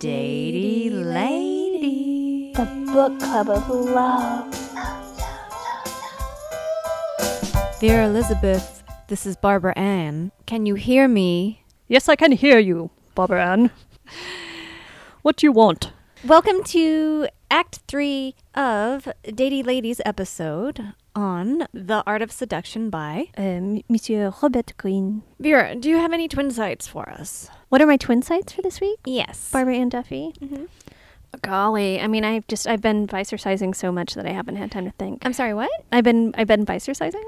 Datey Lady. The book club of love. Dear Elizabeth, this is Barbara Ann. Can you hear me? Yes, I can hear you, Barbara Ann. What do you want? Welcome to Act 3 of Datey Ladies episode on The Art of Seduction by Um, Monsieur Robert Greene. Vera. Do you have any twin sites for us? What are my twin sites for this week? Yes. Barbara and Duffy. Mhm. Golly, I mean, I've just I've been vicercising so much that I haven't had time to think. I'm sorry, what? I've been I've been vicercising.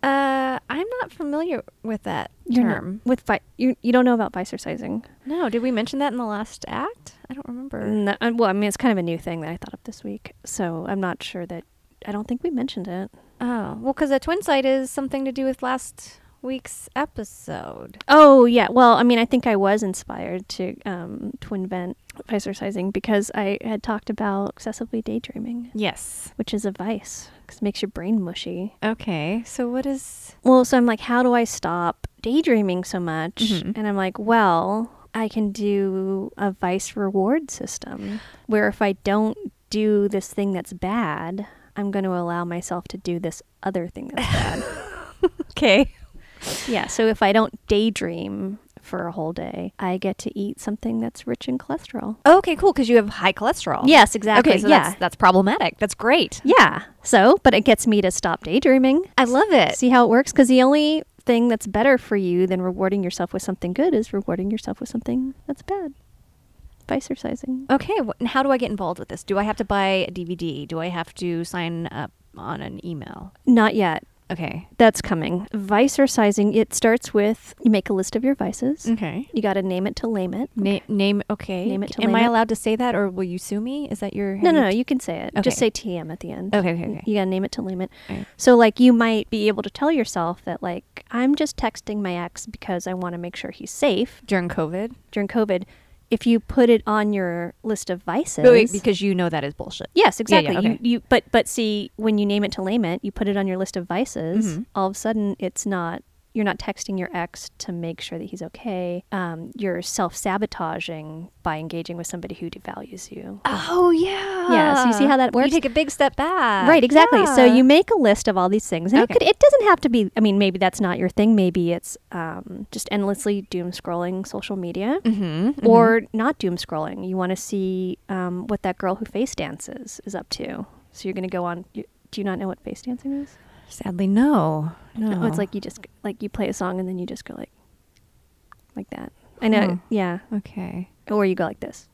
Uh, I'm not familiar with that You're term. with vi- you you don't know about vicercising. No, did we mention that in the last act? I don't remember. No, uh, well, I mean, it's kind of a new thing that I thought of this week, so I'm not sure that I don't think we mentioned it. Oh, well, because a twin site is something to do with last week's episode. Oh yeah, well, I mean, I think I was inspired to um, to invent vicercising because I had talked about excessively daydreaming, Yes. which is a vice because it makes your brain mushy. Okay, so what is. Well, so I'm like, how do I stop daydreaming so much? Mhm. And I'm like, well, I can do a vice reward system where if I don't do this thing that's bad, I'm going to allow myself to do this other thing that's bad. Okay. yeah. So if I don't daydream for a whole day, I get to eat something that's rich in cholesterol. Okay, cool, because you have high cholesterol. Yes, exactly. Okay, so yeah. that's, that's problematic. That's great. yeah. So, but it gets me to stop daydreaming. I love it. See how it works? Because the only thing that's better for you than rewarding yourself with something good is rewarding yourself with something that's bad. Vicercising. Okay, wh- and how do I get involved with this? Do I have to buy a DVD? Do I have to sign up on an email? Not yet. Okay. That's coming. Vicercising, it starts with you make a list of your vices. Okay. You got to name it to lame it. Na- name, okay. Name it to Am name I it. allowed to say that or will you sue me? Is that your. No, no, no, you can say it. Okay. Just say TM at the end. Okay, okay, okay. You got to name it to lame it. Alright. So, like, you might be able to tell yourself that, like, I'm just texting my ex because I want to make sure he's safe During COVID? during COVID. If you put it on your list of vices, Wait, wait, because you know that is bullshit. Yes, Yeah, yeah, exactly. okay. You, you, but but see, when you name it to lame it, you put it on your list of vices. Mhm. All of a sudden, it's not. You're not texting your ex to make sure that he's okay. Um, you're self sabotaging by engaging with somebody who devalues you. Oh, yeah. Yeah, so you see how that works? You take a big step back. right, exactly. So you make a list of all these things, and Okay. it could. It doesn't have to be. I mean, maybe that's not your thing. Maybe it's um, just endlessly doom scrolling social media. Mm-hmm. or not doom scrolling. You want to see um, what that girl who face dances is up to. So you're going to go on. You, do you not know what face dancing is? Sadly, no. No. Oh, it's like you just like you play a song and then you just go like, like that. I know. Huh. Yeah. Okay. Or you go like this.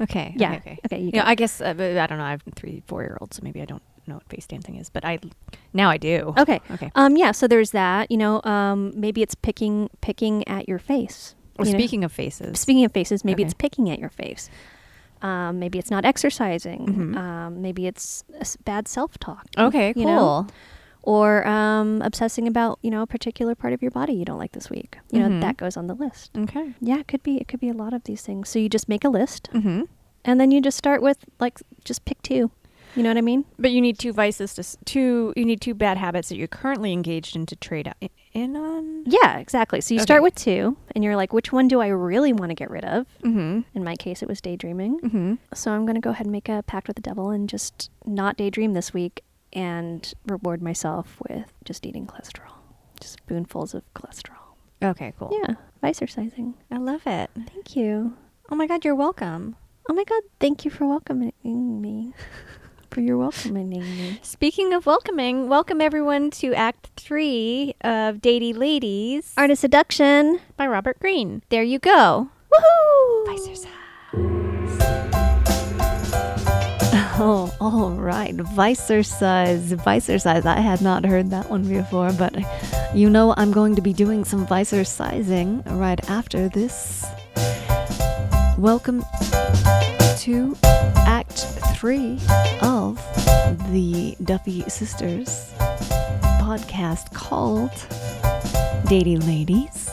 Okay. Yeah. Okay. okay. Okay. You Yeah. I guess uh, I don't know. I have three, four year olds, so maybe I don't know what face dancing is, but I now I do. okay. Okay. Um. Yeah. So there's that. You know. Um. Maybe it's picking picking at your face. Well, you know? speaking of faces, Speaking of faces, maybe Okay. it's picking at your face. Um, maybe it's not exercising. Mhm. Um, maybe it's bad self-talk. okay, you cool. know? or um, obsessing about you know a particular part of your body you don't like this week. You Mhm. know that goes on the list. Okay. Yeah, it could be. It could be a lot of these things. So you just make a list, Mm-hmm. and then you just start with like just pick two. You know what I mean? But you need two vices to two. You need two bad habits that you're currently engaged in to trade in on. Yeah, exactly. So you Okay. start with two, and you're like, which one do I really want to get rid of? Mm-hmm. In my case, it was daydreaming. Mm-hmm. So I'm gonna go ahead and make a pact with the devil and just not daydream this week, and reward myself with just eating cholesterol, just spoonfuls of cholesterol. Okay, cool. Yeah, vicercising. I love it. Thank you. Oh my God, you're welcome. Oh my God, thank you for welcoming me. for your welcoming me. Speaking of welcoming, welcome everyone to Act Three of Datey Ladies Art of Seduction. by Robert Greene. There you go. Woohoo! Vicer size. Oh, all right. Vicercise. Vicercise. I had not heard that one before, but you know I'm going to be doing some vicercising right after this. Welcome to Act 3 of the Duffy Sisters podcast called Datey Ladies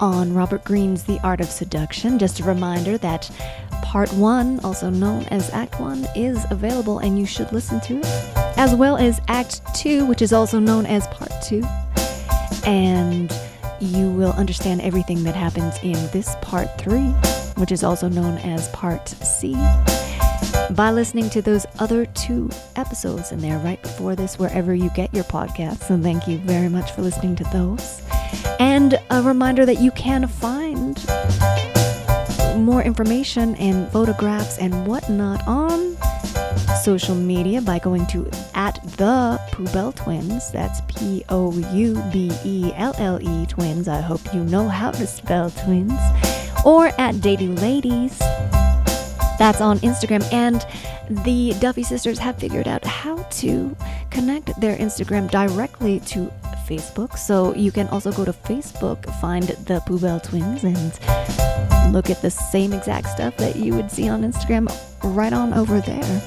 on Robert Greene's The Art of Seduction. Just a reminder that Part 1, also known as Act 1, is available and you should listen to it, as well as Act 2, which is also known as Part 2. And you will understand everything that happens in this Part 3 which is also known as Part C, by listening to those other two episodes. in they're right before this, wherever you get your podcasts. And thank you very much for listening to those. And a reminder that you can find more information and photographs and whatnot on social media by going to at the Poubelle Twins. That's P O U B E L L E Twins. I hope you know how to spell twins. Or at Dating Ladies. That's on Instagram. And the Duffy sisters have figured out how to connect their Instagram directly to Facebook. So you can also go to Facebook, find the Poubelle Twins, and look at the same exact stuff that you would see on Instagram right on over there.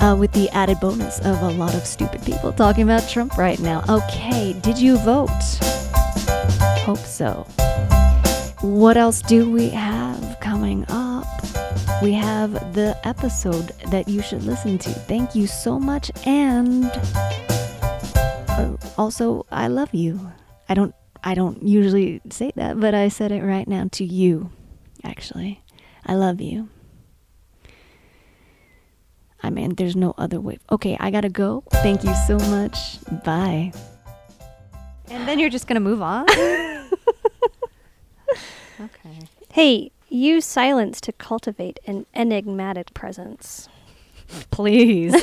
Uh, with the added bonus of a lot of stupid people talking about Trump right now. Okay, did you vote? Hope so. What else do we have coming up? We have the episode that you should listen to. Thank you so much. And uh, also, I love you. I don't. I don't usually say that, but I said it right now to you. Actually, I love you. I mean, there's no other way. Okay, I gotta go. Thank you so much. Bye. And then you're just to move on? okay. Hey, use silence to cultivate an enigmatic presence. Please.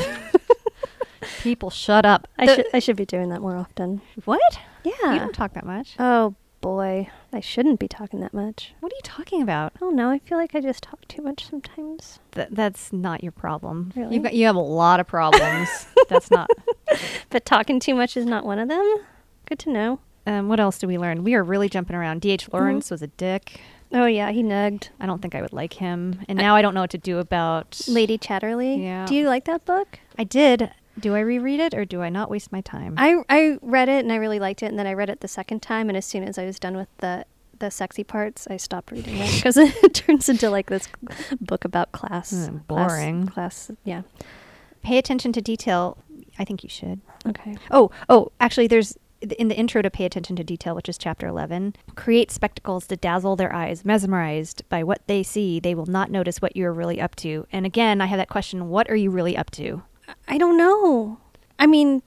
People, shut up. I should I should be doing that more often. What? Yeah. You don't talk that much. oh boy, I shouldn't be talking that much. What are you talking about? Oh, I don't know. I feel like I just talk too much sometimes. Th- that's not your problem. Really? You've got, you have a lot of problems. that's not. But talking too much is not one of them. Good to know. Um, what else do we learn? We are really jumping around. D.H. Lawrence was a dick. Oh yeah, he nugged I don't think I would like him. And now I don't know what to do about. Lady Chatterley. Yeah. Do you like that book? I did. Do I reread it or do I not waste my time? I I read it and I really liked it, and then I read it the second time, and as soon as I was done with the the sexy parts, I stopped reading it because it turns into like this book about class. Mm, class- boring. Class, yeah. Pay attention to detail. I think you should. Okay. Oh, oh, actually, there's in the intro to Pay Attention to Detail, which is chapter 11, create spectacles to dazzle their eyes. Mesmerized by what they see, they will not notice what you're really up to. And again, I have that question what are you really up to? I don't know. I mean,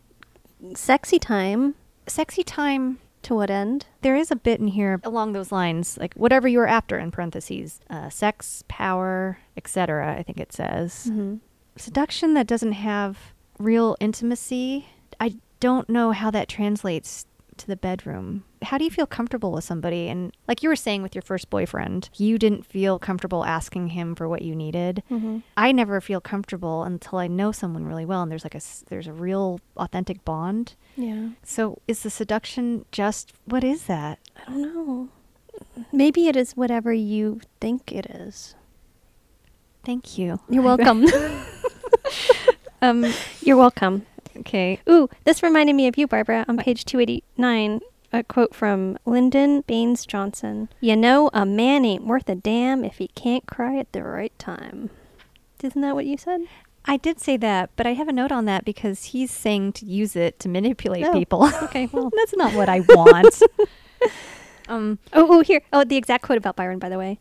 sexy time. Sexy time. To what end? There is a bit in here along those lines, like whatever you are after in parentheses, uh, sex, power, etc. I think it says Mm-hmm. seduction that doesn't have real intimacy. I don't know how that translates to the bedroom. How do you feel comfortable with somebody? And like you were saying with your first boyfriend, you didn't feel comfortable asking him for what you needed. Mm-hmm. I never feel comfortable until I know someone really well and there's like a there's a real authentic bond. Yeah. So is the seduction just what is that? I don't know. Maybe it is whatever you think it is. Thank you. You're welcome. Um You're welcome. Okay. Ooh, this reminded me of you, Barbara, on page 289. A quote from Lyndon Baines Johnson. You know, a man ain't worth a damn if he can't cry at the right time. Isn't that what you said? I did say that, but I have a note on that because he's saying to use it to manipulate Oh, people. okay, well. that's not what I want. um, Oh, oh, here. Oh, the exact quote about Byron, by the way.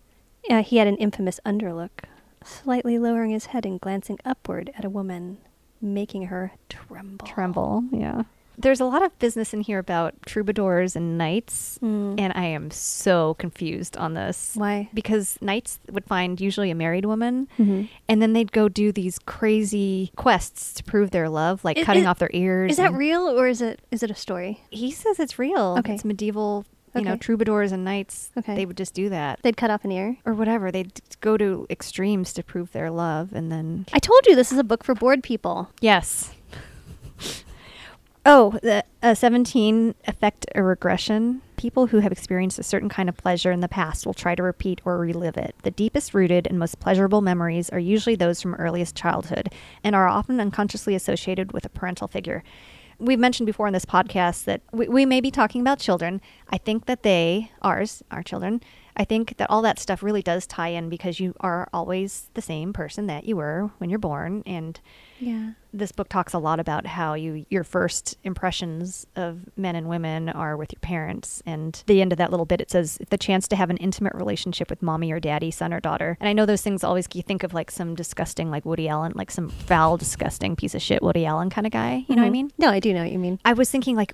Uh, he had an infamous underlook, slightly lowering his head and glancing upward at a woman, making her tremble. tremble. Yeah. There's a lot of business in here about troubadours and knights, Mm. and I am so confused on this. Why? Because knights would find usually a married woman, Mhm. and then they'd go do these crazy quests to prove their love, like cutting off their ears. Is that real or is it is it a story? He says it's real. Okay. It's medieval, you know, troubadours and knights. Okay. They would just do that. They'd cut off an ear. or whatever. They'd go to extremes to prove their love, and then I told you this is a book for bored people. yes. oh, the uh, seventeen affect a regression. People who have experienced a certain kind of pleasure in the past will try to repeat or relive it. The deepest rooted and most pleasurable memories are usually those from earliest childhood and are often unconsciously associated with a parental figure. We've mentioned before in this podcast that we, we may be talking about children. I think that they, ours, our children, I think that all that stuff really does tie in because you are always the same person that you were when you're born and Yeah. this book talks a lot about how you your first impressions of men and women are with your parents and the end of that little bit it says the chance to have an intimate relationship with mommy or daddy son or daughter and i know those things always you think of like some disgusting like woody allen like some foul disgusting piece of shit woody allen kind of guy you know what i Mhm. mean No, I do know what you mean. i was thinking like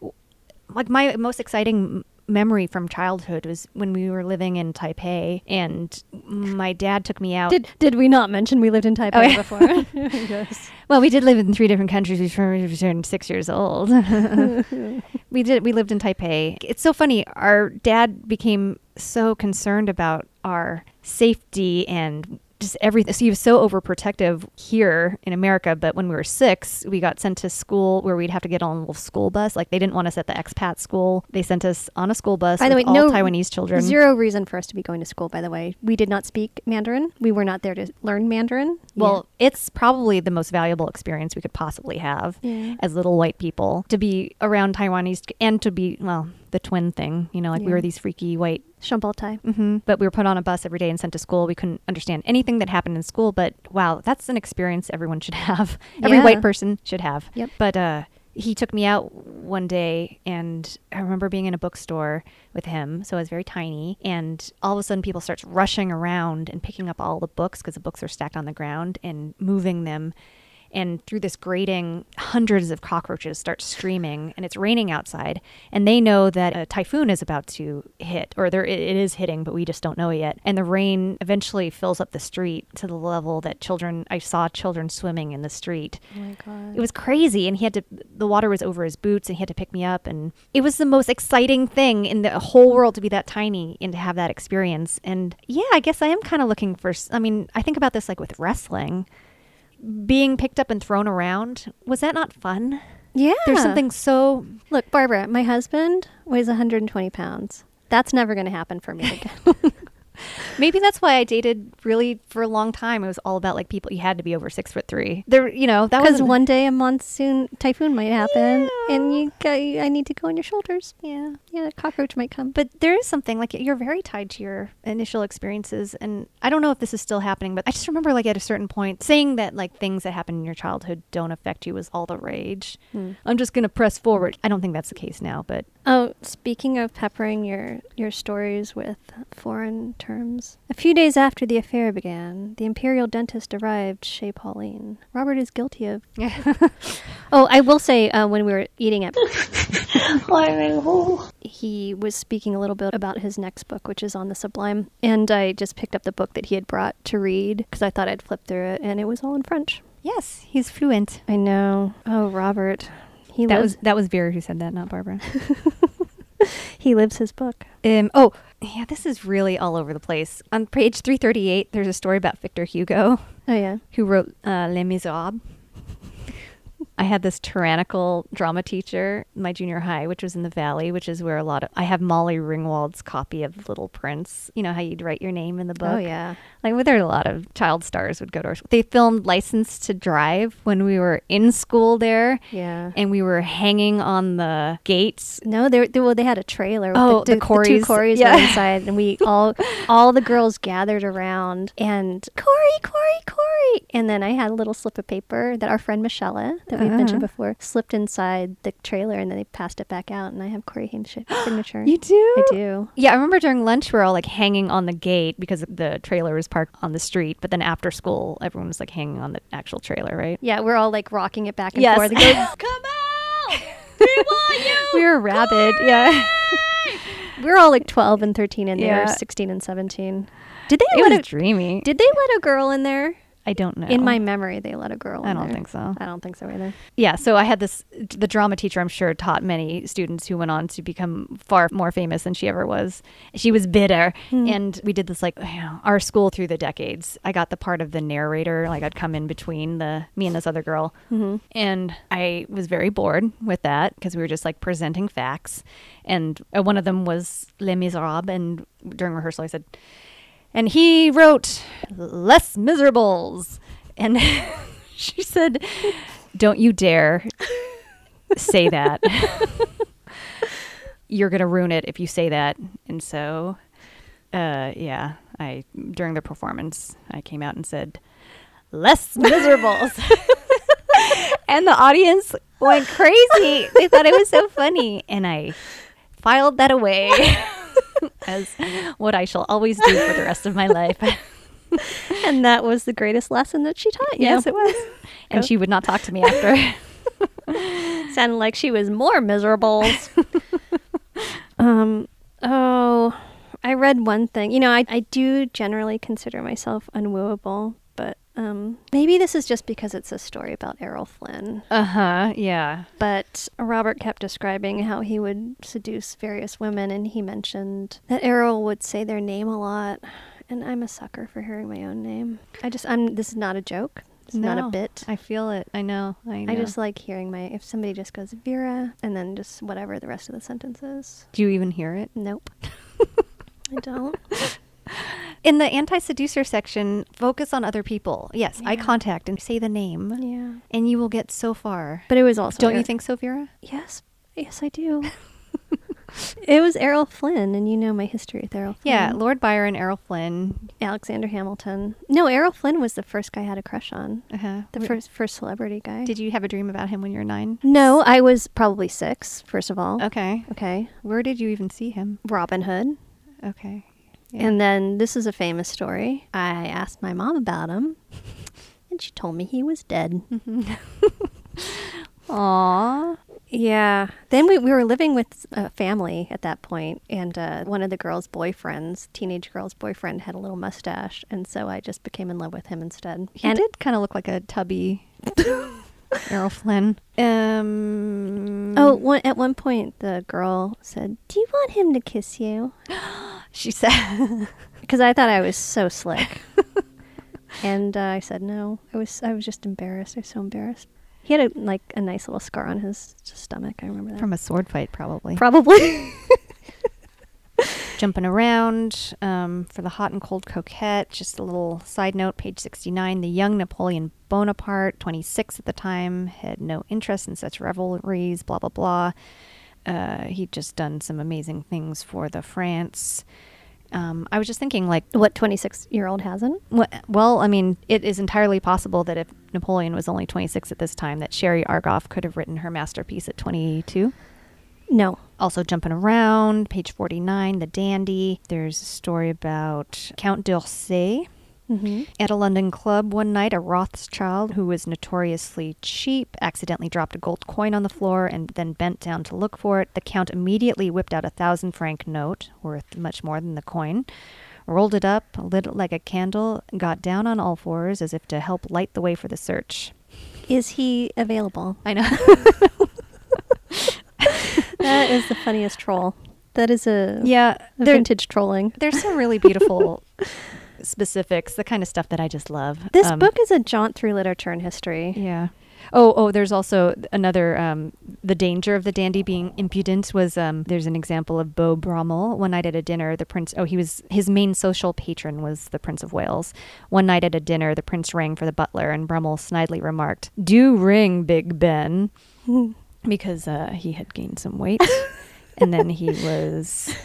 like my most exciting memory from childhood was when we were living in taipei and my dad took me out Did did we not mention we lived in Taipei Oh, yeah. before? yes. Well, we did live in three different countries before we turned six years old. we did. We lived in Taipei. It's so funny. Our dad became so concerned about our safety and just everything. So he was so overprotective here in America. But when we were six, we got sent to school where we'd have to get on a little school bus. Like they didn't want us at the expat school. They sent us on a school bus. By the with way, all no- Taiwanese children. Zero reason for us to be going to school, by the way. We did not speak Mandarin. We were not there to learn Mandarin. Well, it's probably the most valuable experience we could possibly have Yeah. as little white people to be around Taiwanese and to be, well, the twin thing, you know, like we were these freaky white. Chambaltai. hmm But we were put on a bus every day and sent to school. We couldn't understand anything that happened in school, but wow, that's an experience everyone should have. Every Yeah. white person should have. Yep. But uh, he took me out one day, and I remember being in a bookstore with him. So I was very tiny, and all of a sudden, people starts rushing around and picking up all the books because the books are stacked on the ground and moving them. And through this grating, hundreds of cockroaches start screaming, and it's raining outside. And they know that a typhoon is about to hit, or there it it is hitting, but we just don't know it yet. And the rain eventually fills up the street to the level that children, I saw children swimming in the street. Oh my god. It was crazy, and he had to. The water was over his boots, and he had to pick me up, and it was the most exciting thing in the whole world to be that tiny and to have that experience. And yeah, I guess I am kind of looking for, I mean, I think about this like with wrestling, being picked up and thrown around. Was that not fun? yeah. There's something so. Look, Barbara, my husband weighs 120 pounds. That's never going to happen for me again. Maybe that's why I dated really for a long time. It was all about like people. You had to be over six foot three. There, you know, that Because was one day a monsoon typhoon might happen, Yeah. and you got, I need to go on your shoulders. Yeah. Yeah, a cockroach might come. But there is something like you're very tied to your initial experiences, and I don't know if this is still happening, but I just remember like at a certain point saying that like things that happen in your childhood don't affect you was all the rage. Hmm. I'm just gonna press forward. I don't think that's the case now, but Oh, speaking of peppering your, your stories with foreign terms, a few days after the affair began, the imperial dentist arrived chez Pauline. Robert is guilty of. Oh, I will say, uh, when we were eating at, he was speaking a little bit about his next book, which is on the Sublime, and I just picked up the book that he had brought to read because I thought I'd flip through it, and it was all in French. yes, he's fluent. I know. Oh, Robert. He That lives. was that was Vera who said that, not Barbara. he lives his book. Um, oh, yeah, this is really all over the place. On page 338, there's a story about Victor Hugo, Oh yeah. who wrote uh, Les Miserables. I had this tyrannical drama teacher in my junior high, which was in the Valley, which is where a lot of I have Molly Ringwald's copy of Little Prince. You know how you'd write your name in the oh, book. Oh yeah. Like well, there are a lot of child stars would go to our school. They filmed License to Drive when we were in school there, Yeah. and we were hanging on the gates. No, they, they well they had a trailer. With Oh, the, the two Corys. Corys Yeah. were inside, and we all all the girls gathered around and Corey, Corey, Corey, and then I had a little slip of paper that our friend Michelle that we've mentioned Uh-huh. before slipped inside the trailer, and then they passed it back out, and I have Corey Haim's signature. You do? I do. Yeah, I remember during lunch we were all like hanging on the gate because the trailer was parked on the street. But then after school, everyone was like hanging on the actual trailer, right? Yeah, we're all like rocking it back and Yes. forth. And Come out! We want you! we were rabid. Yeah. we were all like 12 and 13 and they Yeah. were 16 and 17. Did they It let was a, dreamy. did they let a girl in there? I don't know. In my memory, they let a girl I don't there. think so. I don't think so either. Yeah, so I had this. The drama teacher, I'm sure, taught many students who went on to become far more famous than she ever was. She was bitter, and we did this like you know, our school through the decades. I got the part of the narrator. Like I'd come in between the me and this other girl, and I was very bored with that because we were just like presenting facts. And uh, one of them was Les Miserables, and during rehearsal, I said. And he wrote less Miserables. And she said, Don't you dare say that. You're going to ruin it if you say that. And so uh, yeah, I during the performance, I came out and said, "Less miserables," and the audience went crazy. They thought it was so funny, and I filed that away as what I shall always do for the rest of my life. and that was the greatest lesson that she taught you. yes, it was. And Go. she would not talk to me after. Sounded like she was more miserable. um. Oh, I read one thing. You know, I I do generally consider myself unwooable, um, maybe this is just because it's a story about Errol Flynn. uh huh. Yeah. But Robert kept describing how he would seduce various women, and he mentioned that Errol would say their name a lot. And I'm a sucker for hearing my own name. I just, I'm. This is not a joke. It's not a bit. I feel it. I know. I know. I just like hearing my. If somebody just goes Vera, and then just whatever the rest of the sentence is. Do you even hear it? Nope. I don't. In the anti seducer section, focus on other people. Yes, eye contact and say the name, Yeah. and you will get so far. But it was also. Don't you think so, Vera? Yes. Yes, I do. it was Errol Flynn, and you know my history with Errol Flynn. Yeah, Lord Byron, Errol Flynn. Alexander Hamilton. No, Errol Flynn was the first guy I had a crush on. Uh-huh. The Wh- first first celebrity guy. Did you have a dream about him when you were nine? No, I was probably six. First of all. Okay. Okay. Where did you even see him? Robin Hood. Okay. Yeah. And then this is a famous story. I asked my mom about him, and she told me he was dead. Aw. Yeah. Then we, we were living with a family at that point, and uh, one of the girl's boyfriends, teenage girl's boyfriend, had a little mustache, and so I just became in love with him instead. He and did kind of look like a tubby Errol Flynn. Um. Oh, one, at one point the girl said, "Do you want him to kiss you?" she said. Because I thought I was so slick, and uh, I said no. I was I was just embarrassed. I was so embarrassed. He had a like a nice little scar on his stomach. I remember that. From a sword fight, probably. Probably. Jumping around um, for the hot and cold coquette. Just a little side note, page 69. The young Napoleon Bonaparte, 26 at the time, had no interest in such revelries, blah, blah, blah. Uh, he'd just done some amazing things for the France. Um, I was just thinking, like, what twenty six year old hasn't? Well, I mean, it is entirely possible that if Napoleon was only 26 at this time, that Sherry Argov could have written her masterpiece at 22. No. Also, jumping around, page 49, The Dandy. There's a story about Count d'Orsay. Mm-hmm. At a London club one night, a Rothschild who was notoriously cheap accidentally dropped a gold coin on the floor and then bent down to look for it. The Count immediately whipped out a thousand franc note, worth much more than the coin, rolled it up, lit it like a candle, got down on all fours as if to help light the way for the search. Is he available? I know. That is the funniest troll. That is a, yeah, a vintage trolling. there's some really beautiful specifics, the kind of stuff that I just love. This Um, book is a jaunt through literature and history. Yeah. Oh, oh, there's also another, um, the danger of the dandy being impudent was, um, there's an example of Beau Brummel. One night at a dinner, the prince, oh, he was, his main social patron was the Prince of Wales. One night at a dinner, the prince rang for the butler and Brummel snidely remarked, do ring, Big Ben, because, uh, he had gained some weight. and then he was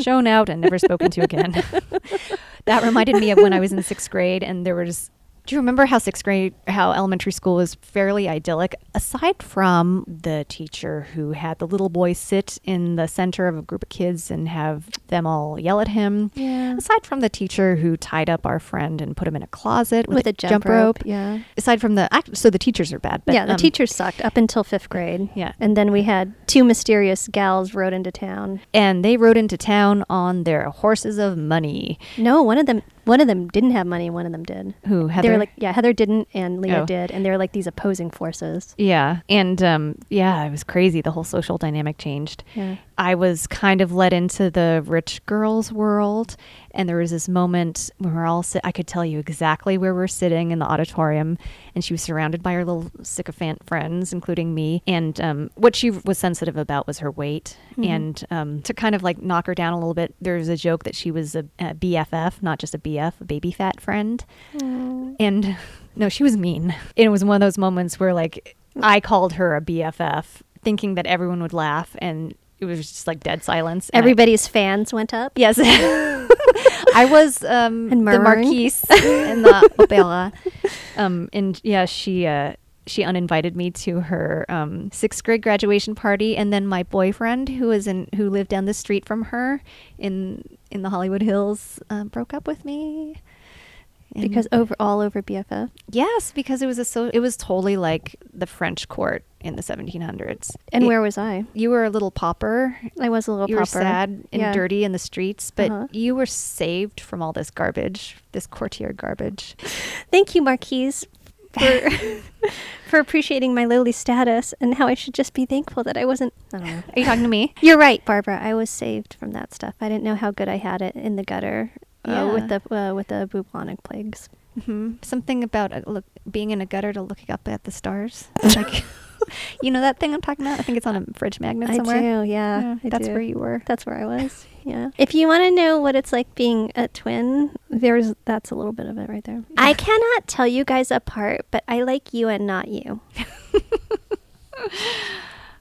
shown out and never spoken to again. that reminded me of when I was in sixth grade, and there was. Do you remember how sixth grade, how elementary school was fairly idyllic? Aside from the teacher who had the little boy sit in the center of a group of kids and have them all yell at him. Yeah. Aside from the teacher who tied up our friend and put him in a closet with, With a jump, rope. Yeah. Aside from the so the teachers are bad. But, yeah, the um, teachers sucked up until fifth grade. Yeah. And then we had two mysterious gals rode into town. and they rode into town on their horses of money. No, one of them one of them didn't have money, one of them did. Who They were like yeah, Heather didn't and Leah Oh. did, and they were like these opposing forces. Yeah. And um, yeah, it was crazy. The whole social dynamic changed. Yeah. I was kind of led into the rich girls world. And there was this moment when we we're all sit. I could tell you exactly where we're sitting in the auditorium. And she was surrounded by her little sycophant friends, including me. And um, what she was sensitive about was her weight. Mhm. And um, to kind of like knock her down a little bit, there's a joke that she was a, a BFF, not just a BF, a baby fat friend. And no, she was mean. And it was one of those moments where like I called her a BFF thinking that everyone would laugh and it was just like dead silence. and I- Everybody's fans went up. Yes. I was um, the marquise in the opera. Um, and yeah, she uh, she uninvited me to her um, sixth grade graduation party, and then my boyfriend, who was in who lived down the street from her in in the Hollywood Hills, uh, broke up with me. Because over all over BFF. yes, because it was a so it was totally like the French court in the 1700s. And It- where was I? you were a little pauper I was a little you were pauper. sad and Yeah. dirty in the streets, but Uh-huh. you were saved from all this garbage, this courtier garbage. Thank you, Marquise, for for appreciating my lowly status and how I should just be thankful that I wasn't. I. Are you talking to me? You're right, Barbara. I was saved from that stuff. I didn't know how good I had it in the gutter uh, with the uh, with the bubonic plagues. hmm Something about uh, look, being in a gutter to looking up at the stars. like, you know that thing I'm talking about? I think it's on a fridge magnet I somewhere. do, yeah. I that's do. where you were. That's where I was. Yeah. If you want to know what it's like being a twin, there's that's a little bit of it right there. I cannot tell you guys apart, but I like you and not you.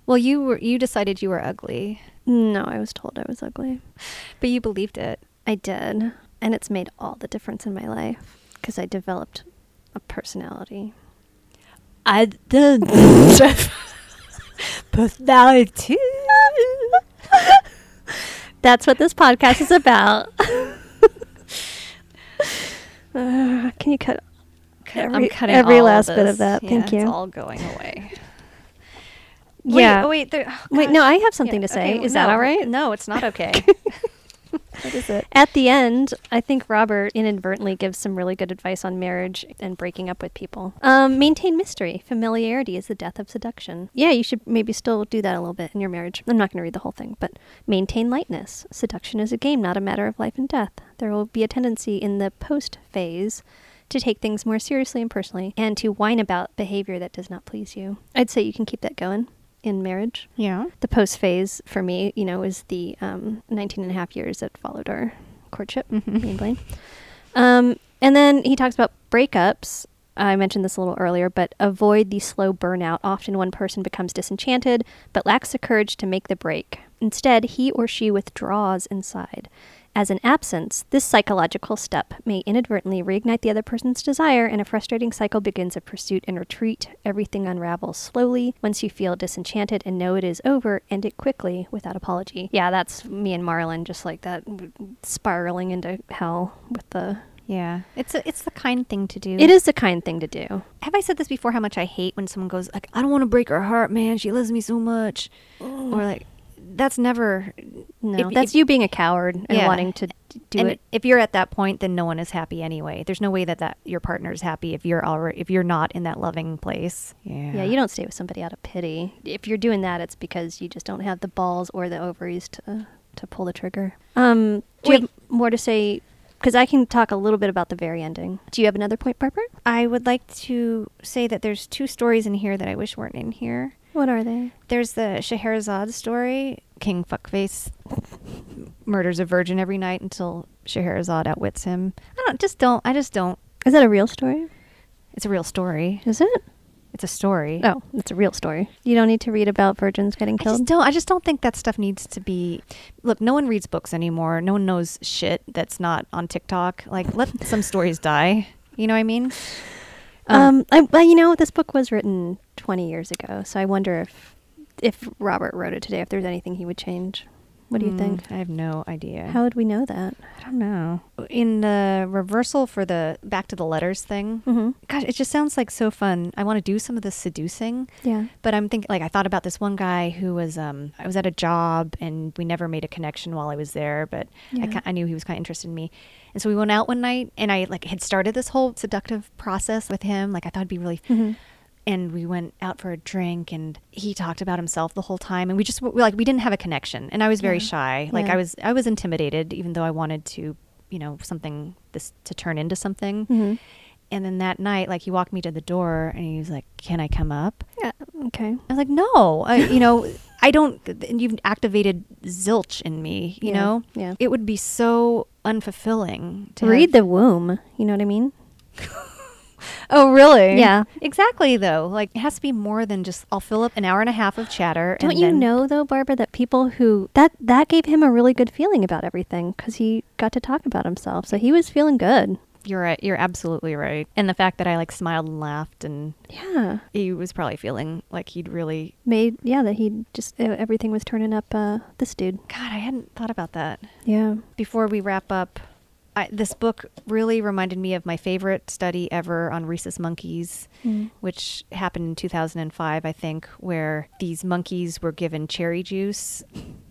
Well, you were you decided you were ugly, No, I was told I was ugly. but you believed it. I did, and it's made all the difference in my life because I developed a personality. I did. Personality. That's what this podcast is about. Uh, can you cut every, I'm cutting every all of last bit of that? Yeah, Thank you. It's all going away. yeah. Wait, oh, wait, there, oh, Wait, no, I have something Yeah, to say. okay, is that all right? No, it's not okay. what is it? At the end, I think Robert inadvertently gives some really good advice on marriage and breaking up with people. Um, maintain mystery. Familiarity is the death of seduction. Yeah, you should maybe still do that a little bit in your marriage. I'm not going to read the whole thing, but maintain lightness. Seduction is a game, not a matter of life and death. There will be a tendency in the post phase to take things more seriously and personally and to whine about behavior that does not please you. I'd say you can keep that going in marriage Yeah. the post phase for me, you know, is the um, 19 and a half years that followed our courtship, mm-hmm. me and Blaine. Um, and then he talks about breakups. I mentioned this a little earlier, but avoid the slow burnout. Often one person becomes disenchanted but lacks the courage to make the break. Instead, he or she withdraws inside. As an absence, this psychological step may inadvertently reignite the other person's desire, and a frustrating cycle begins of pursuit and retreat. Everything unravels slowly. Once you feel disenchanted and know it is over, end it quickly without apology. Yeah, that's me and Marlon, just like that, spiraling into hell with the. Yeah. It's a, it's the kind thing to do. It is the kind thing to do. Have I said this before? How much I hate when someone goes like, "I don't want to break her heart, man. She loves me so much," or like, that's never. No, If- that's if- you being a coward and Yeah. wanting to do and it. if you're at that point, then no one is happy anyway. There's no way that that your partner is happy if you're already if you're not in that loving place. Yeah. Yeah, you don't stay with somebody out of pity. If you're doing that, it's because you just don't have the balls or the ovaries to to pull the trigger. Um, do you have more to say? Because I can talk a little bit about the very ending. Do you have another point, Barbara? I would like to say that there's two stories in here that I wish weren't in here. What are they? There's the Scheherazade story. King Fuckface murders a virgin every night until Scheherazade outwits him. I don't just don't. I just don't. Is that a real story? It's a real story. Is it? It's a story. Oh, it's a real story. You don't need to read about virgins getting I killed. just don't. I just don't think that stuff needs to be. Look, no one reads books anymore. No one knows shit that's not on TikTok. Like, let some stories die. You know what I mean? Um, I, well, you know, this book was written 20 years ago, so I wonder if if Robert wrote it today, if there's anything he would change. What do you mm, think? I have no idea. How would we know that? I don't know. In the reversal for the back to the letters thing, Mm-hmm. gosh, it just sounds like so fun. I want to do some of the seducing. Yeah. But I'm thinking, like, I thought about this one guy who was, um, I was at a job and we never made a connection while I was there, but I, Yeah. ki- I knew he was kind of interested in me. And so we went out one night and I, like, had started this whole seductive process with him. Like, I thought it'd be really, Mm-hmm. And we went out for a drink and he talked about himself the whole time and we just, we, like, we didn't have a connection. And I was very Yeah. shy. Like, Yeah. I was, I was intimidated, even though I wanted to, you know, something, this, to turn into something. Mm-hmm. And then that night, like, he walked me to the door and he was like, can I come up? Yeah. Okay. I was like, no, I, you know, I don't. and You've activated zilch in me. You Yeah, know, yeah. It would be so unfulfilling to Read have- the womb. You know what I mean? Oh, really? Yeah. Exactly, though. Like, it has to be more than just, I'll fill up an hour and a half of chatter. Don't you know though, Barbara, that people who that that gave him a really good feeling about everything because he got to talk about himself, so he was feeling good. You're right. You're absolutely right. And the fact that I, like, smiled and laughed, and Yeah, he was probably feeling like he'd really. made yeah that he just uh, everything was turning up. Uh, this dude. God, I hadn't thought about that. Yeah. Before we wrap up, I, this book really reminded me of my favorite study ever on rhesus monkeys, Mm. which happened in 2005, I think, where these monkeys were given cherry juice,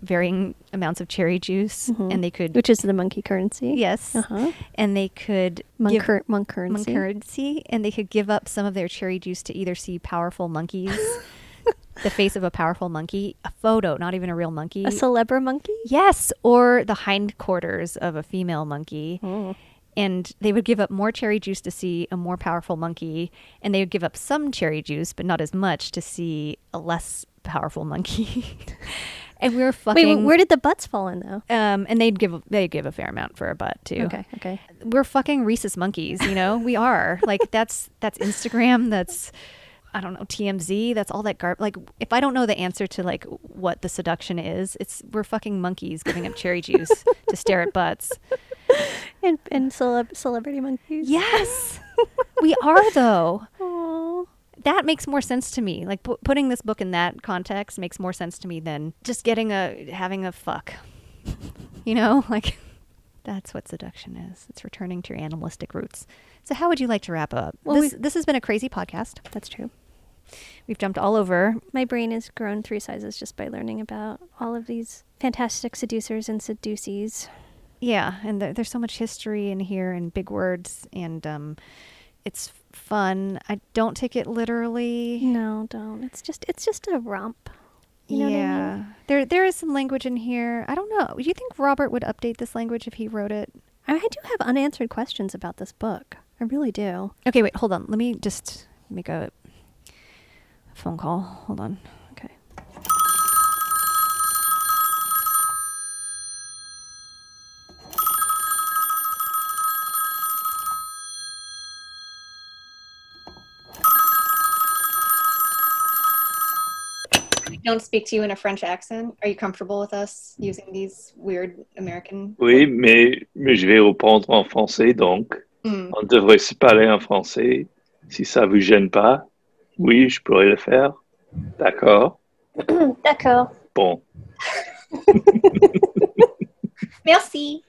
varying amounts of cherry juice, Mhm. and they could. Which is the monkey currency. Yes. Uh-huh. And they could. Monk, give- monk currency. monk currency, and they could give up some of their cherry juice to either see powerful monkeys, the face of a powerful monkey, a photo, not even a real monkey. A celebra monkey. yes, or the hindquarters of a female monkey. Oh. And they would give up more cherry juice to see a more powerful monkey, and they would give up some cherry juice, but not as much to see a less powerful monkey. and we were fucking. Wait, where did the butts fall in though? um, and they'd give they give a fair amount for a butt too Okay. Okay. we're fucking rhesus monkeys you know we are like that's that's instagram that's i don't know tmz that's all that garb like if i don't know the answer to like what the seduction is it's we're fucking monkeys giving up cherry juice to stare at butts. And and celeb- celebrity monkeys. yes! We are though. That makes more sense to me. Like pu- putting this book in that context makes more sense to me than just getting a having a fuck. You know? Like that's what seduction is. It's returning to your animalistic roots. So how would you like to wrap up? Well, this, this has been a crazy podcast. That's true. We've jumped all over My brain has grown three sizes just by learning about all of these fantastic seducers and seducees. yeah and there, there's so much history in here and big words and um it's fun i don't take it literally No, don't. It's just it's just a romp. You know yeah what I mean? there there is some language in here i don't know do you think robert would update this language if he wrote it I, I do have unanswered questions about this book. I really do. Okay, wait, hold on. Let me just make a phone call. Hold on. Okay. We don't speak to you in a French accent. Are you comfortable with us using these weird American? Oui, mais, mais je vais répondre en français, donc Mm. on devrait se parler en français. Si ça vous gêne pas, oui, je pourrais le faire. D'accord. D'accord. Bon. Merci.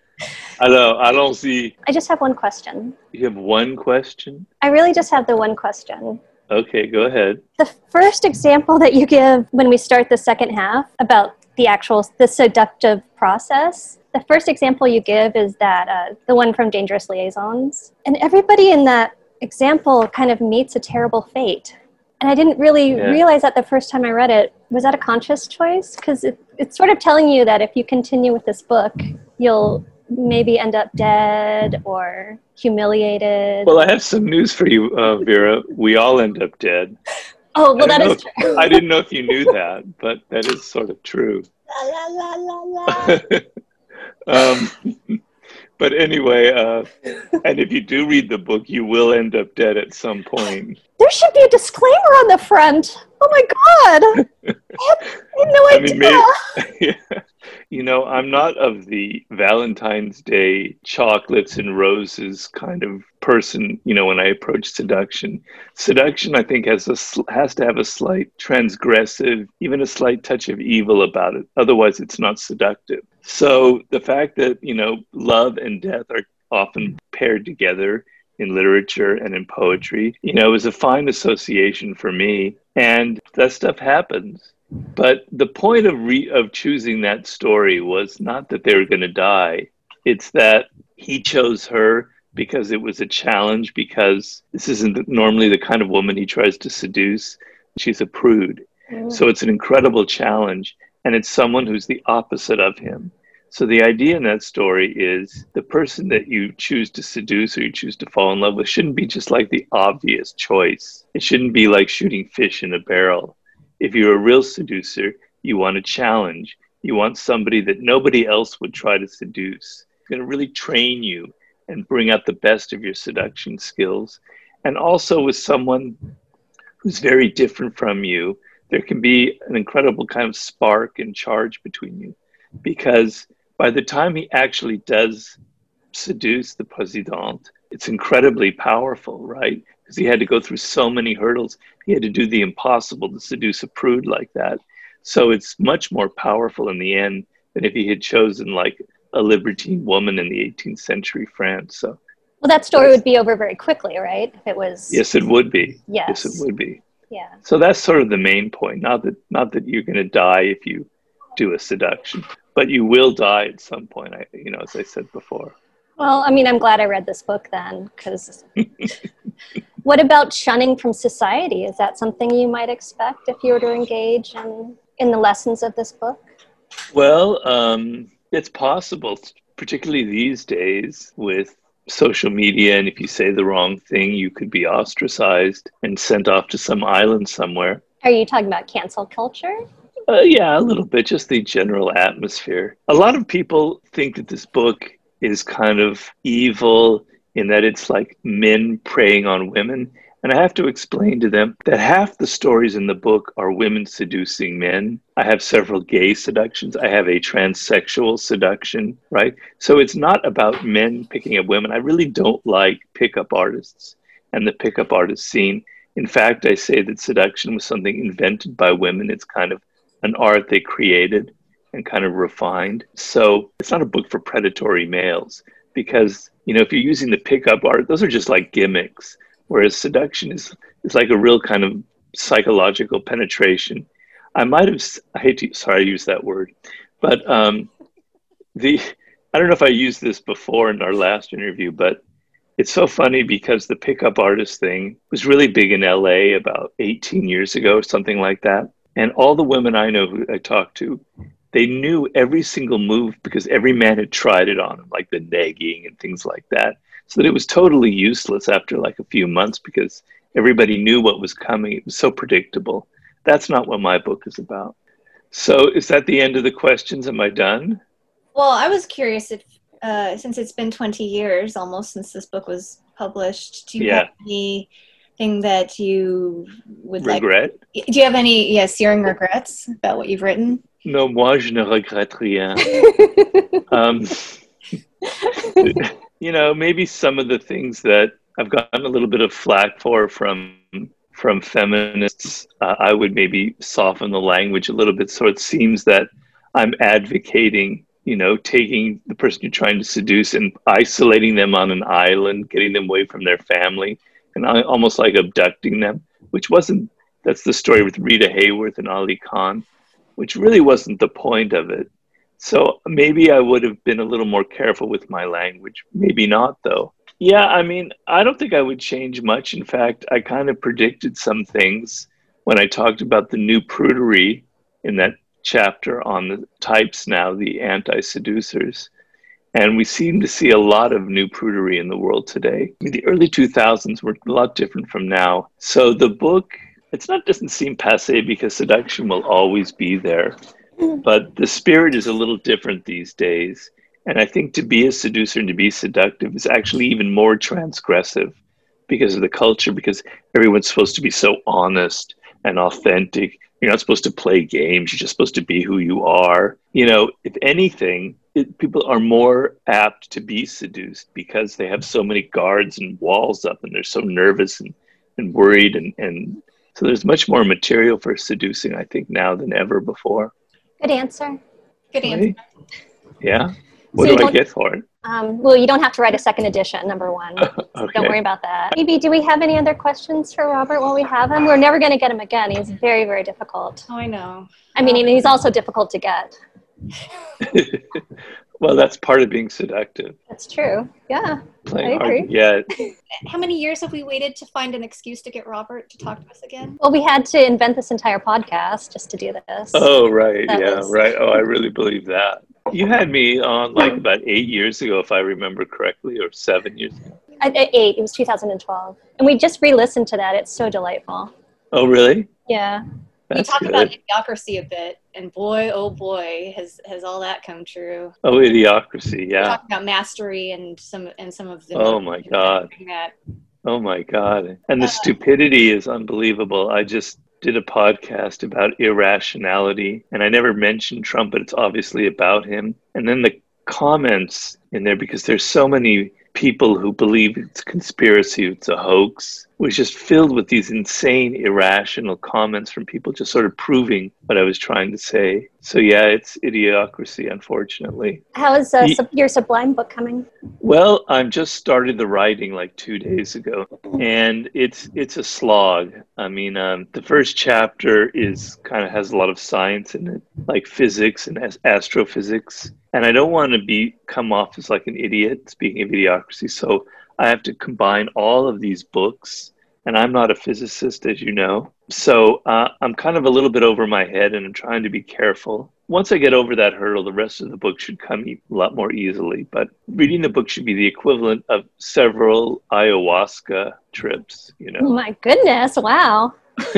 Alors, allons-y. I just have one question. You have one question? I really just have the one question. Okay, go ahead. The first example that you give when we start the second half about the actual the seductive process the first example you give is that uh, the one from dangerous liaisons and everybody in that example kind of meets a terrible fate and i didn't really Yeah. realize that the first time i read it was that a conscious choice because it, it's sort of telling you that if you continue with this book you'll maybe end up dead or humiliated Well, I have some news for you, uh, Vera. We all end up dead. oh well that is that don't is know true I didn't know if you knew that, but that is sort of true. la, la, la, la, la. um, but anyway, uh, and if you do read the book, you will end up dead at some point. There should be a disclaimer on the front. Oh my god! I had, no I idea. mean, maybe, you know, I'm not of the Valentine's Day chocolates and roses kind of person. You know, when I approach seduction, seduction, I think has a has to have a slight transgressive, even a slight touch of evil about it. Otherwise, it's not seductive. So the fact that you know, love and death are often paired together in literature and in poetry, you know, it was a fine association for me. And that stuff happens. But the point of re- of choosing that story was not that they were going to die. It's that he chose her because it was a challenge. Because this isn't normally the kind of woman he tries to seduce. She's a prude, mm-hmm. so it's an incredible challenge, and it's someone who's the opposite of him. So the idea in that story is the person that you choose to seduce or you choose to fall in love with shouldn't be just like the obvious choice. It shouldn't be like shooting fish in a barrel. If you're a real seducer, you want a challenge. You want somebody that nobody else would try to seduce. It's going to really train you and bring out the best of your seduction skills. and also with someone who's very different from you, there can be an incredible kind of spark and charge between you. Because by the time he actually does seduce the president, it's incredibly powerful, right? Because he had to go through so many hurdles. He had to do the impossible to seduce a prude like that. So it's much more powerful in the end than if he had chosen like a libertine woman in the 18th century France. So well, that story would be over very quickly, right? If it was. Yes, it would be. Yes. Yes, it would be. Yeah. So that's sort of the main point. Not that not that you're going to die if you do a seduction, but you will die at some point. I, you know, as I said before. Well, I mean, I'm glad I read this book then, because. what about shunning from society? Is that something you might expect if you were to engage in in the lessons of this book? Well, um, it's possible, particularly these days with social media and if you say the wrong thing you could be ostracized and sent off to some island somewhere are you talking about cancel culture uh, yeah a little bit just the general atmosphere a lot of people think that this book is kind of evil in that it's like men preying on women and I have to explain to them that half the stories in the book are women seducing men. I have several gay seductions. I have a transsexual seduction, right? So it's not about men picking up women. I really don't like pickup artists and the pickup artist scene. In fact, I say that seduction was something invented by women. It's kind of an art they created and kind of refined. So it's not a book for predatory males because, you know, if you're using the pickup art, those are just like gimmicks whereas seduction is is like a real kind of psychological penetration. I might have I hate to sorry I use that word, but um, the I don't know if I used this before in our last interview, but it's so funny because the pickup artist thing was really big in LA about 18 years ago, something like that. And all the women I know who I talked to, they knew every single move because every man had tried it on them, like the nagging and things like that so that it was totally useless after like a few months because everybody knew what was coming. It was so predictable. That's not what my book is about. So, is that the end of the questions? Am I done? Well, I was curious if, uh, since it's been 20 years almost since this book was published, do you yeah. have anything that you would regret? Like, do you have any, yeah, searing regrets about what you've written? No, moi je ne regrette rien. um, you know, maybe some of the things that I've gotten a little bit of flack for from from feminists, uh, I would maybe soften the language a little bit so it seems that I'm advocating, you know, taking the person you're trying to seduce and isolating them on an island, getting them away from their family, and almost like abducting them, which wasn't. That's the story with Rita Hayworth and Ali Khan, which really wasn't the point of it. So maybe I would have been a little more careful with my language. Maybe not, though. Yeah, I mean, I don't think I would change much. In fact, I kind of predicted some things when I talked about the new prudery in that chapter on the types now, the anti seducers. And we seem to see a lot of new prudery in the world today. I mean, the early 2000s were a lot different from now. So the book, it's not doesn't seem passe because seduction will always be there. Mm. But the spirit is a little different these days. And I think to be a seducer and to be seductive is actually even more transgressive because of the culture, because everyone's supposed to be so honest and authentic. You're not supposed to play games. You're just supposed to be who you are. You know, if anything, it, people are more apt to be seduced because they have so many guards and walls up and they're so nervous and, and worried. And, and so there's much more material for seducing, I think, now than ever before. Good answer. Good answer. Yeah. What so do I get for it? Um, well, you don't have to write a second edition, number one. okay. Don't worry about that. Maybe, do we have any other questions for Robert while we have him? We're never going to get him again. He's very, very difficult. Oh, I know. I mean, um, he's also difficult to get. Well, that's part of being seductive. That's true. Yeah. Playing I agree. Yeah. How many years have we waited to find an excuse to get Robert to talk to us again? Well, we had to invent this entire podcast just to do this. Oh, right. That yeah, was... right. Oh, I really believe that. You had me on like um, about eight years ago, if I remember correctly, or seven years ago. eight. It was 2012. And we just re listened to that. It's so delightful. Oh, really? Yeah. That's we talk good. about idiocracy a bit, and boy, oh boy, has has all that come true. Oh, idiocracy, yeah. We talk about mastery and some and some of the. Oh my god. That Oh my God. And the uh, stupidity is unbelievable. I just did a podcast about irrationality and I never mentioned Trump, but it's obviously about him. And then the comments in there, because there's so many people who believe it's conspiracy, it's a hoax, was just filled with these insane, irrational comments from people just sort of proving what I was trying to say. So, yeah, it's idiocracy, unfortunately. How is uh, your Sublime book coming? Well, I'm just started the writing like two days ago, and it's it's a slog. I mean, um, the first chapter is kind of has a lot of science in it, like physics and astrophysics, and I don't want to be come off as like an idiot. Speaking of idiocracy, so I have to combine all of these books, and I'm not a physicist, as you know. So uh, I'm kind of a little bit over my head, and I'm trying to be careful. Once I get over that hurdle, the rest of the book should come a lot more easily. But reading the book should be the equivalent of several ayahuasca trips. You Oh know? my goodness! Wow. have,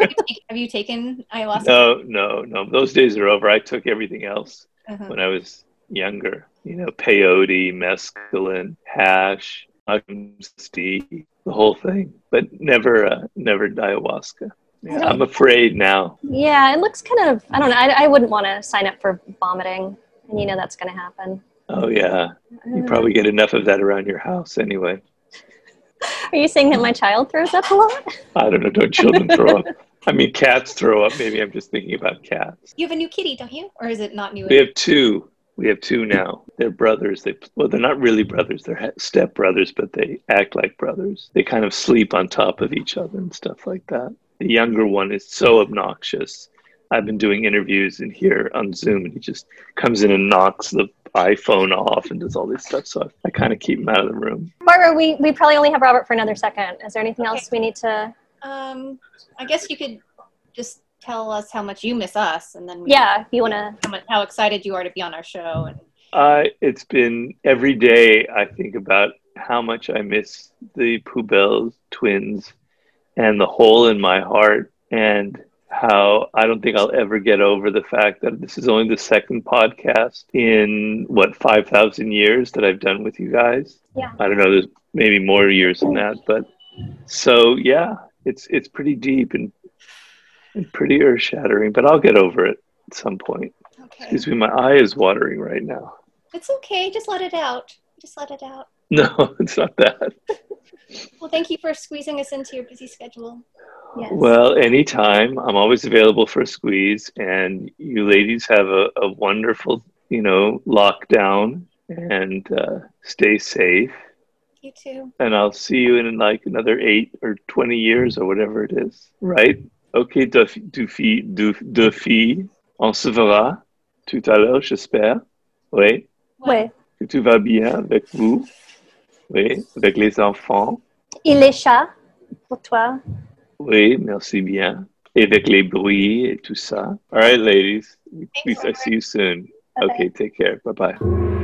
you take, have you taken ayahuasca? No, no, no. Those days are over. I took everything else Uh-huh. when I was younger. You know, peyote, mescaline, hash, mushrooms, tea, the whole thing. But never, uh, never ayahuasca. Yeah, I'm afraid now. Yeah, it looks kind of. I don't know. I, I wouldn't want to sign up for vomiting, and you know that's going to happen. Oh yeah, you probably get enough of that around your house anyway. Are you saying that my child throws up a lot? I don't know. Don't children throw up? I mean, cats throw up. Maybe I'm just thinking about cats. You have a new kitty, don't you? Or is it not new? We have two. We have two now. They're brothers. They well, they're not really brothers. They're step brothers, but they act like brothers. They kind of sleep on top of each other and stuff like that. The younger one is so obnoxious. I've been doing interviews in here on Zoom, and he just comes in and knocks the iPhone off and does all this stuff. So I kind of keep him out of the room. Barbara, we, we probably only have Robert for another second. Is there anything else we need to? Um, I guess you could just tell us how much you miss us, and then we Yeah, if you want to. how, how excited you are to be on our show. And I it's been every day I think about how much I miss the Poubelle twins and the hole in my heart and how I don't think I'll ever get over the fact that this is only the second podcast in what 5,000 years that I've done with you guys. Yeah. I don't know, there's maybe more years than that, but so yeah, it's it's pretty deep and, and pretty earth shattering, but I'll get over it at some point. okay, Excuse me, my eye is watering right now. it's okay. Just let it out. Just let it out. No, it's not that. Well, thank you for squeezing us into your busy schedule. Yes. Well, anytime. I'm always available for a squeeze. And you ladies have a, a wonderful, you know, lockdown and uh, stay safe. You too. And I'll see you in like another eight or 20 years or whatever it is. Right? Ok, Duffy, Duffy, Duff- Duffy. On se verra tout à l'heure, j'espère. Oui. Oui. Que tout va bien avec vous. Oui. Avec les enfants. Et les chats pour toi? Oui, merci bien. Et avec les bruits et tout ça. All right, ladies. Thanks, I see you soon. Bye-bye. Okay, take care. Bye bye.